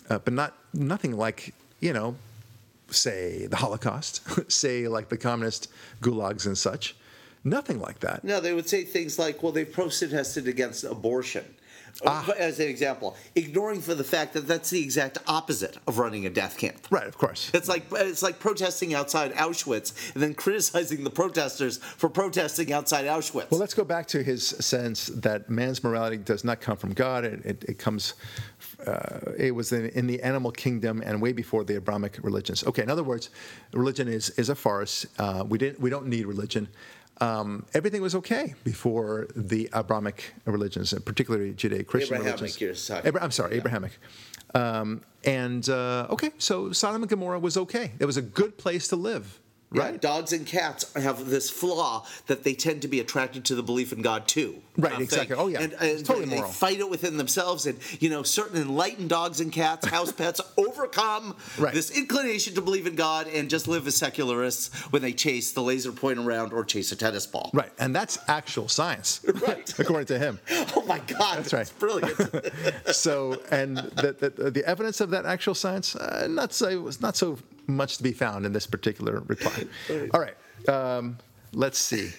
uh, but not nothing like you know, say the Holocaust, say like the communist gulags and such. Nothing like that. No, they would say things like, "Well, they've protested against abortion." Ah. As an example, ignoring for the fact that that's the exact opposite of running a death camp. Right, of course. It's like it's like protesting outside Auschwitz and then criticizing the protesters for protesting outside Auschwitz. Well, let's go back to his sense that man's morality does not come from God. It, it, it comes, uh, it was in, in the animal kingdom and way before the Abrahamic religions. Okay, in other words, religion is, is a farce. Uh, we, didn't, we don't need religion. Um, everything was okay before the Abrahamic religions, and particularly Judeo-Christian Abrahamic, religions. Abra- I'm sorry, Abrahamic. Um, and uh, okay, so Sodom and Gomorrah was okay. It was a good place to live, Yeah, right? dogs and cats have this flaw that they tend to be attracted to the belief in God too. Right, exactly. thing. Oh, yeah. and, It's and totally they, moral. they fight it within themselves, and you know, certain enlightened dogs and cats, house pets, overcome Right. this inclination to believe in God and just live as secularists when they chase the laser point around or chase a tennis ball. Right, and that's actual science, Right. according to him. Oh my God, That's that's, right. brilliant. So, and the, the, the evidence of that actual science, uh, not so not so much to be found in this particular reply. All right, um, let's see.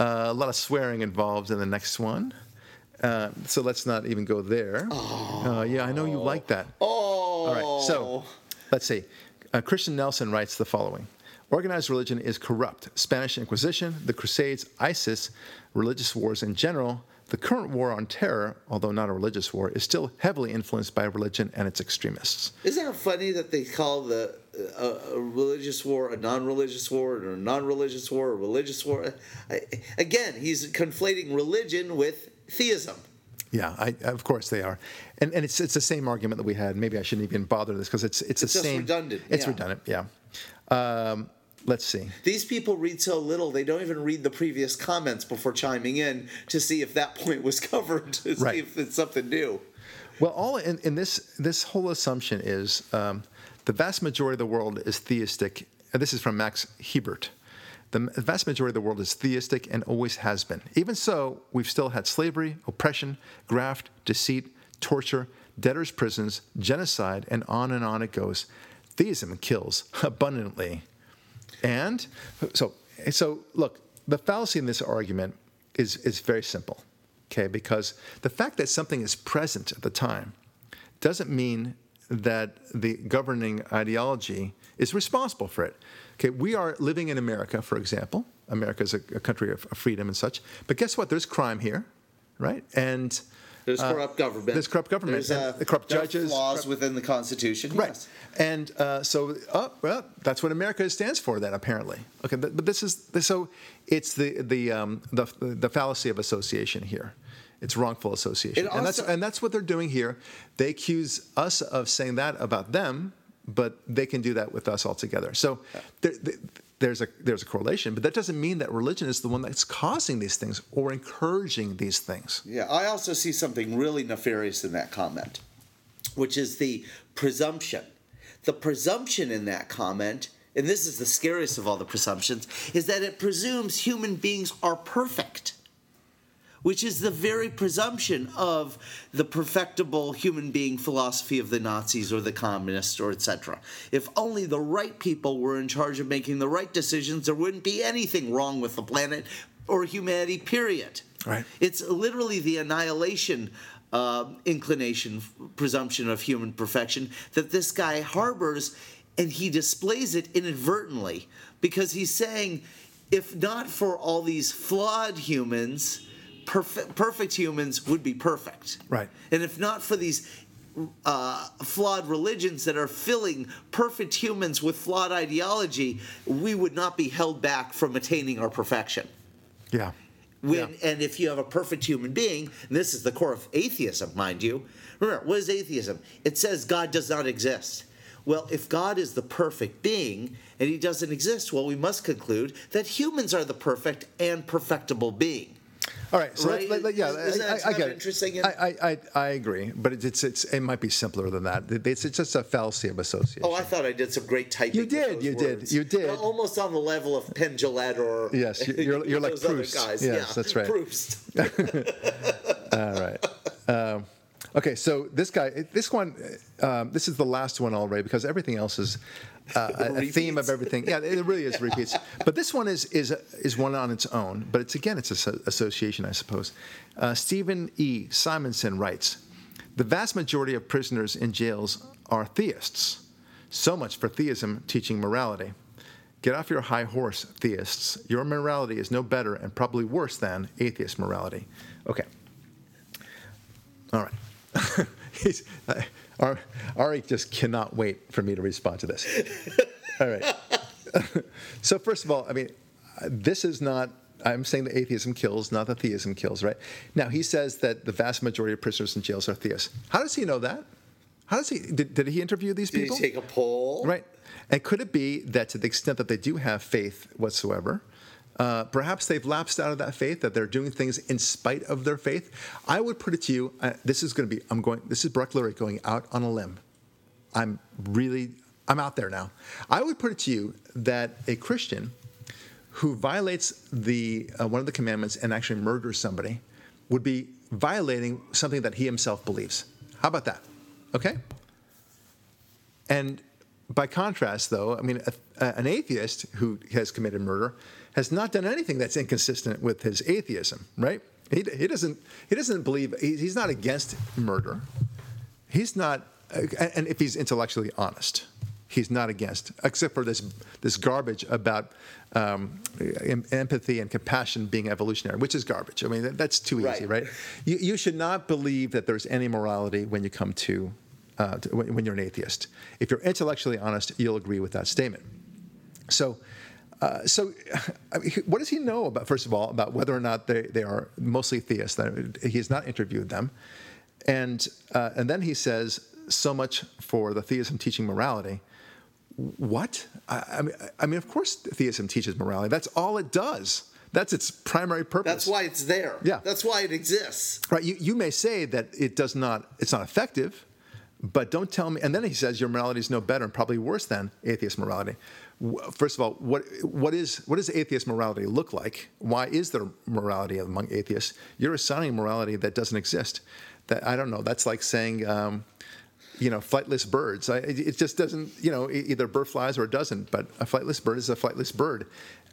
Uh, a lot of swearing involved in the next one. Uh, so let's not even go there. Uh, yeah, I know you like that. oh, All right, so let's see. Uh, Christian Nelson writes the following Organized religion is corrupt. Spanish Inquisition, the Crusades, ISIS, religious wars in general, the current war on terror, although not a religious war, is still heavily influenced by religion and its extremists. Isn't it funny that they call the uh, a religious war a non-religious war, or a non-religious war a religious war? I, again, he's conflating religion with theism. Yeah, I, of course they are, and and it's it's the same argument that we had. Maybe I shouldn't even bother this because it's it's, It's the just same. redundant, It's yeah. redundant. Yeah. Um, let's see. These people read so little; they don't even read the previous comments before chiming in to see if that point was covered, to Right. see if it's something new. Well, all in, in this this whole assumption is um, the vast majority of the world is theistic. And this is from Max Hebert. The vast majority of the world is theistic and always has been. Even so, we've still had slavery, oppression, graft, deceit, torture, debtors' prisons, genocide, and on and on it goes. Theism kills abundantly. And so, so look, the fallacy in this argument is, is very simple, okay? Because the fact that something is present at the time doesn't mean that the governing ideology is responsible for it. Okay, we are living in America, for example. America is a, a country of, of freedom and such. But guess what? There's crime here, right? And There's uh, corrupt government. There's corrupt government. There's uh, the corrupt there judges. Flaws corrupt- within the Constitution. Right. yes. And uh, so, oh, well, that's what America stands for. Then apparently, okay. But, but this is so. It's the the um, the the fallacy of association here. It's wrongful association, It and that's and that's what they're doing here. They accuse us of saying that about them, but they can do that with us altogether. So there, there's a there's a correlation, but that doesn't mean that religion is the one that's causing these things or encouraging these things. Yeah, I also see something really nefarious in that comment, which is the presumption. The presumption in that comment, and this is the scariest of all the presumptions, is that it presumes human beings are perfect which is the very presumption of the perfectible human being philosophy of the Nazis or the communists or etc. If only the right people were in charge of making the right decisions, there wouldn't be anything wrong with the planet or humanity, period. Right. It's literally the annihilation uh, inclination, presumption of human perfection that this guy harbors, and he displays it inadvertently because he's saying, if not for all these flawed humans, perfect, perfect humans would be perfect. Right. And if not for these uh, flawed religions that are filling perfect humans with flawed ideology, we would not be held back from attaining our perfection. Yeah. When, yeah. And if you have a perfect human being, and this is the core of atheism, mind you. Remember, what is atheism? It says God does not exist. Well, if God is the perfect being and he doesn't exist, well, we must conclude that humans are the perfect and perfectible being. All right, so right? Let, let, yeah, is that I, I, get interesting? it. I, I, I agree, but it's, it's it might be simpler than that. It's, it's just a fallacy of association. Oh, I thought I did some great typing. You did, you words. did, you did. almost on the level of Penn Jillette or yes, you're, you're like Proust. Guys. Yes, yeah, that's right. Proust. All right. Um, okay, so this guy, this one, um, this is the last one already because everything else is uh, a, theme of everything. Yeah, it really is repeats. But this one is is is one on its own. But it's again, it's an association, I suppose. Uh, Stephen E. Simonson writes, "The vast majority of prisoners in jails are theists. So much for theism teaching morality." Get off your high horse, theists. Your morality is no better and probably worse than atheist morality. Okay. All right. He's, uh, Ari just cannot wait for me to respond to this. All right. so first of all, I mean, this is not. I'm saying that atheism kills, not that theism kills, right? Now he says that the vast majority of prisoners in jails are theists. How does he know that? How does he? Did, did he interview these did people? Did he take a poll? Right. And could it be that to the extent that they do have faith whatsoever, uh, perhaps they've lapsed out of that faith, that they're doing things in spite of their faith. I would put it to you. Uh, this is going to be. I'm going. This is Barak Lurie going out on a limb. I'm really. I'm out there now. I would put it to you that a Christian who violates the uh, one of the commandments and actually murders somebody would be violating something that he himself believes. How about that? Okay. And by contrast, though, I mean, a, a, an atheist who has committed murder has not done anything that's inconsistent with his atheism, right? He, he doesn't he doesn't believe he, he's not against murder. He's not, and if he's intellectually honest, he's not against, except for this this garbage about um, empathy and compassion being evolutionary, which is garbage. I mean, that's too easy, right? right? You, you should not believe that there's any morality when you come to, uh, to when you're an atheist. If you're intellectually honest, you'll agree with that statement. So uh, so, I mean, what does he know about, first of all, about whether or not they, they are mostly theists? He has not interviewed them. And, uh, and then he says, so much for the theism teaching morality. What? I, I, mean, I mean, of course, theism teaches morality. That's all it does. That's its primary purpose. That's why it's there. Yeah. That's why it exists. Right. You, you may say that it does not, it's not effective, but don't tell me. And then he says your morality is no better and probably worse than atheist morality first of all, what what is what does atheist morality look like? Why is there morality among atheists? You're assigning morality that doesn't exist. That I don't know. That's like saying. Um, you know, flightless birds. I, it just doesn't, you know, either bird flies or it doesn't. But a flightless bird is a flightless bird.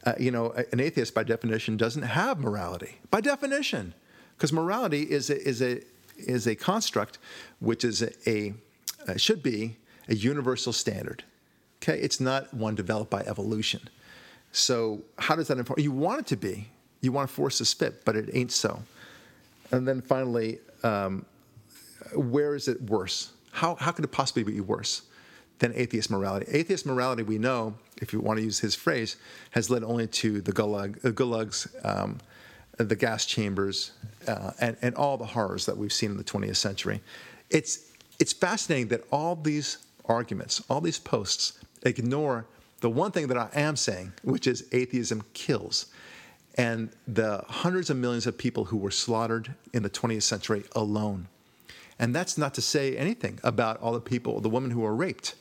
Uh, you know, an atheist by definition doesn't have morality by definition, because morality is a, is a is a construct which is a, a should be a universal standard. Okay, it's not one developed by evolution. So how does that inform? You want it to be. You want to force a spit, but it ain't so. And then finally, um, where is it worse? How, how could it possibly be worse than atheist morality? Atheist morality, we know, if you want to use his phrase, has led only to the gulag, uh, gulags, um, the gas chambers, uh, and, and all the horrors that we've seen in the 20th century. It's, it's fascinating that all these arguments, all these posts ignore the one thing that I am saying, which is atheism kills. And the hundreds of millions of people who were slaughtered in the 20th century alone. And that's not to say anything about all the people, the women who were raped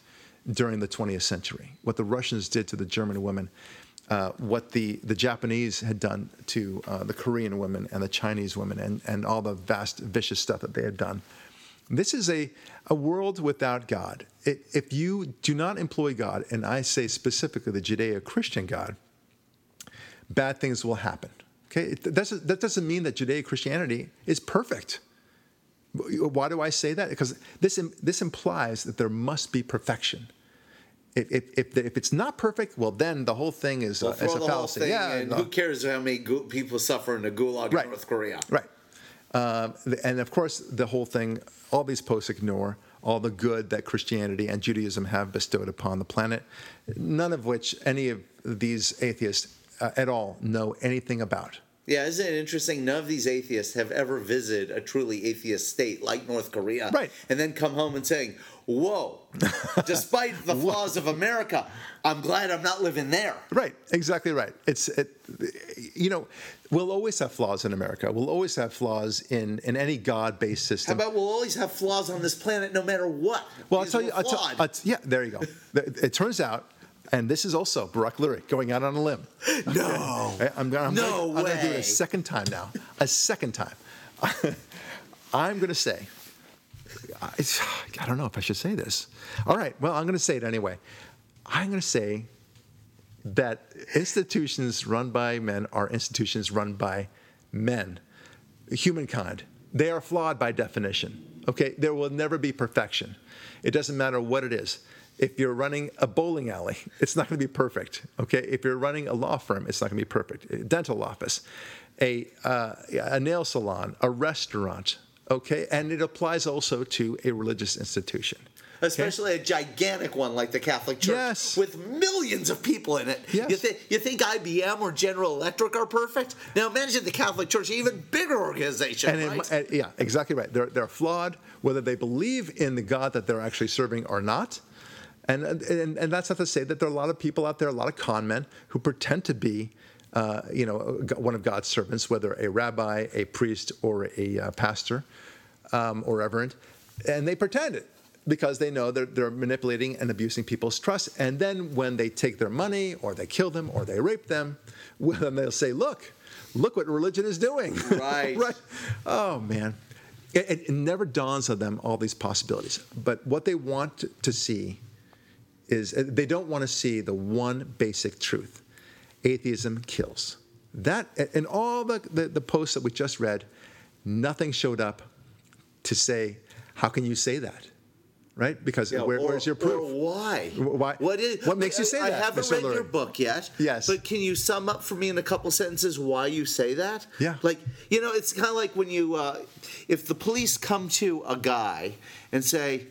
during the 20th century, what the Russians did to the German women, uh, what the, the Japanese had done to uh, the Korean women and the Chinese women, and, and all the vast, vicious stuff that they had done. This is a, a world without God. It, if you do not employ God, and I say specifically the Judeo Christian God, bad things will happen. Okay? It, that doesn't mean that Judeo Christianity is perfect. Why do I say that? Because this, this implies that there must be perfection. If, if, if, if it's not perfect, well, then the whole thing is, Well, uh, is a fallacy. yeah, in. no. Who cares how many people suffer in the gulag Right. in North Korea? Right. Um, and of course, the whole thing, all these posts ignore all the good that Christianity and Judaism have bestowed upon the planet, none of which any of these atheists uh, at all know anything about. Yeah, isn't it interesting? None of these atheists have ever visited a truly atheist state like North Korea. Right. And then come home and saying, Whoa, despite the flaws of America, I'm glad I'm not living there. Right, exactly right. It's it, you know, we'll always have flaws in America. We'll always have flaws in in any God-based system. How about we'll always have flaws on this planet no matter what? well, I'll tell you. I'll flawed. I'll t- yeah, there you go. it, turns out, and this is also Barak Lurie going out on a limb. no. Okay, I'm gonna, I'm No gonna, I'm gonna do it a second time now. A second time. I'm going to say, I, I don't know if I should say this. All right, well, I'm going to say it anyway. I'm going to say that institutions run by men are institutions run by men, humankind. They are flawed by definition. Okay, there will never be perfection. It doesn't matter what it is. If you're running a bowling alley, it's not going to be perfect. Okay, if you're running a law firm, it's not going to be perfect. A dental office, a uh, a nail salon, a restaurant. Okay, and it applies also to a religious institution. Especially a gigantic one like the Catholic Church Yes. with millions of people in it. Yes. You, think you think IBM or General Electric are perfect? Now imagine the Catholic Church, an even bigger organization, And, right? and- yeah, exactly right. They're, they're flawed, whether they believe in the God that they're actually serving or not. And, and, and that's not to say that there are a lot of people out there, a lot of con men, who pretend to be, uh, you know, one of God's servants, whether a rabbi, a priest, or a uh, pastor um, or reverend, and they pretend it because they know they're, they're manipulating and abusing people's trust. And then when they take their money, or they kill them, or they rape them, well, then they'll say, "Look, look what religion is doing." Right. right. Oh man, it, it never dawns on them all these possibilities. But what they want to- see is uh, they don't want to see the one basic truth: atheism kills. That in all the, the, the posts that we just read, nothing showed up to say, "How can you say that?" Right? Because Yeah, where, or- where's your proof? Or why? Why- What is? what makes you say I, that, I haven't Mr. read your book yet. Yes. But can you sum up for me in a couple sentences why you say that? Yeah. Like you know, it's kind of like when you, uh, if the police come to a guy and say,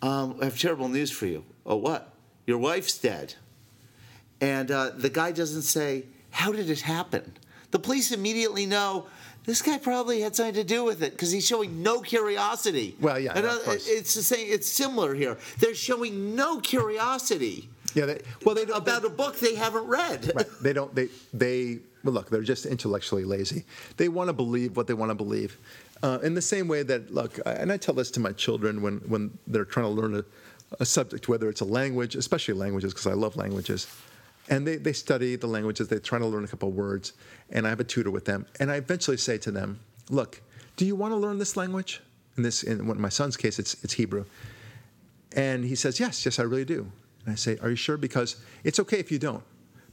um, "I have terrible news for you." Oh, what? Your wife's dead. And uh, the guy doesn't say, How did it happen? The police immediately know this guy probably had something to do with it because he's showing no curiosity. Well, yeah, And, of uh, course. it's the same. It's similar here. They're showing no curiosity Yeah. They, well, they don't. about a book they haven't read. Right. They don't. They they. Well, look, they're just intellectually lazy. They want to believe what they want to believe. Uh, in the same way that, look, I- and I tell this to my children when when they're trying to learn a, a subject, whether it's a language, especially languages, because I love languages, and they they study the languages. They're trying to learn a couple words, and I have a tutor with them, and I eventually say to them, look, do you want to learn this language? In this, in my son's case, it's it's Hebrew. And he says, Yes, yes, I really do. And I say, Are you sure? Because it's okay if you don't,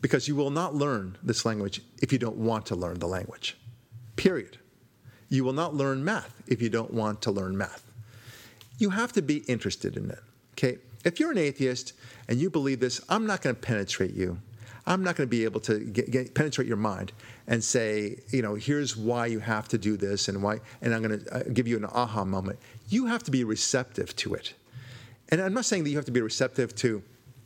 because you will not learn this language if you don't want to learn the language. Period. You will not learn math if you don't want to learn math. You have to be interested in it. Okay? If you're an atheist and you believe this, I'm not going to penetrate you. I'm not going to be able to get, get, penetrate your mind and say, you know, here's why you have to do this and why, and I'm going to uh, give you an aha moment. You have to be receptive to it. And I'm not saying that you have to be receptive to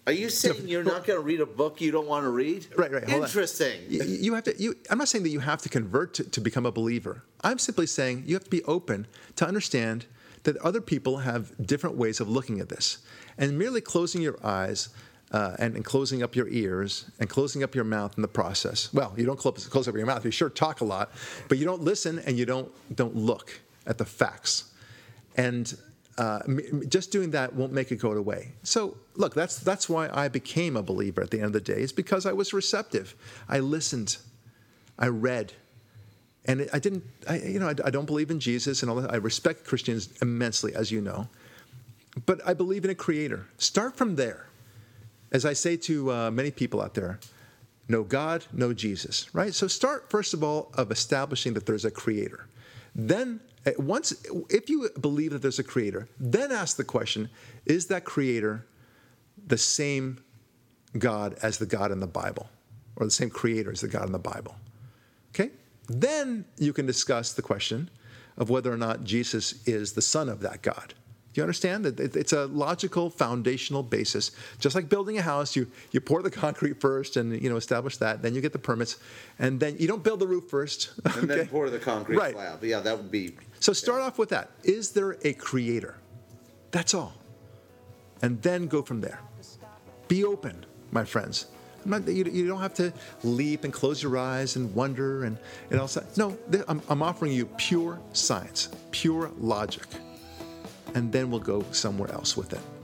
Are you saying you're not going to read a book you don't want to read? Right, right. Interesting. You, you have to. You, I'm not saying that you have to convert to, to become a believer. I'm simply saying you have to be open to understand that other people have different ways of looking at this. And merely closing your eyes uh, and, and, closing up your ears and closing up your mouth in the process. Well, you don't close, close up your mouth. You sure talk a lot, but you don't listen and you don't don't look at the facts. And uh, just doing that won't make it go away. So look, that's that's why I became a believer at the end of the day. Is because I was receptive. I listened. I read. And I didn't, I, you know, I, I don't believe in Jesus and all that. I respect Christians immensely, as you know. But I believe in a creator. Start from there. As I say to uh, many people out there, no God, no Jesus, right? So start, first of all, of establishing that there's a creator. Then, eh, once, if you believe that there's a creator, then ask the question is that creator the same God as the God in the Bible, or the same creator as the God in the Bible? Okay? Then you can discuss the question of whether or not Jesus is the Son of that God. Do you understand that it's a logical foundational basis? Just like building a house, you, you pour the concrete first and you know establish that, then you get the permits, and then you don't build the roof first. Okay? And then pour the concrete right. slab. Yeah, that would be. So start yeah. off with that. Is there a creator? That's all. And then go from there. Be open, my friends. You, don't have to leap and close your eyes and wonder and, and all that. No, I'm offering you pure science, pure logic, and then we'll go somewhere else with it.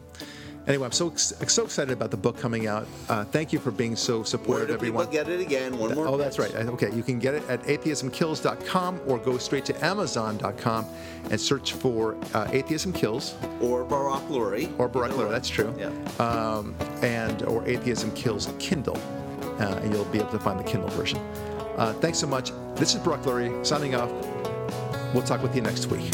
Anyway, I'm so so excited about the book coming out. Uh, thank you for being so supportive, Where everyone. People get it again. One more. Oh, that's right. Okay, you can get it at atheismkills.com or go straight to amazon.com and search for uh, Atheism Kills or Barak Lurie. Or Barak Lurie. That's true. Yeah. Um, and or Atheism Kills Kindle, uh, and you'll be able to find the Kindle version. Uh, thanks so much. This is Barak Lurie signing off. We'll talk with you next week.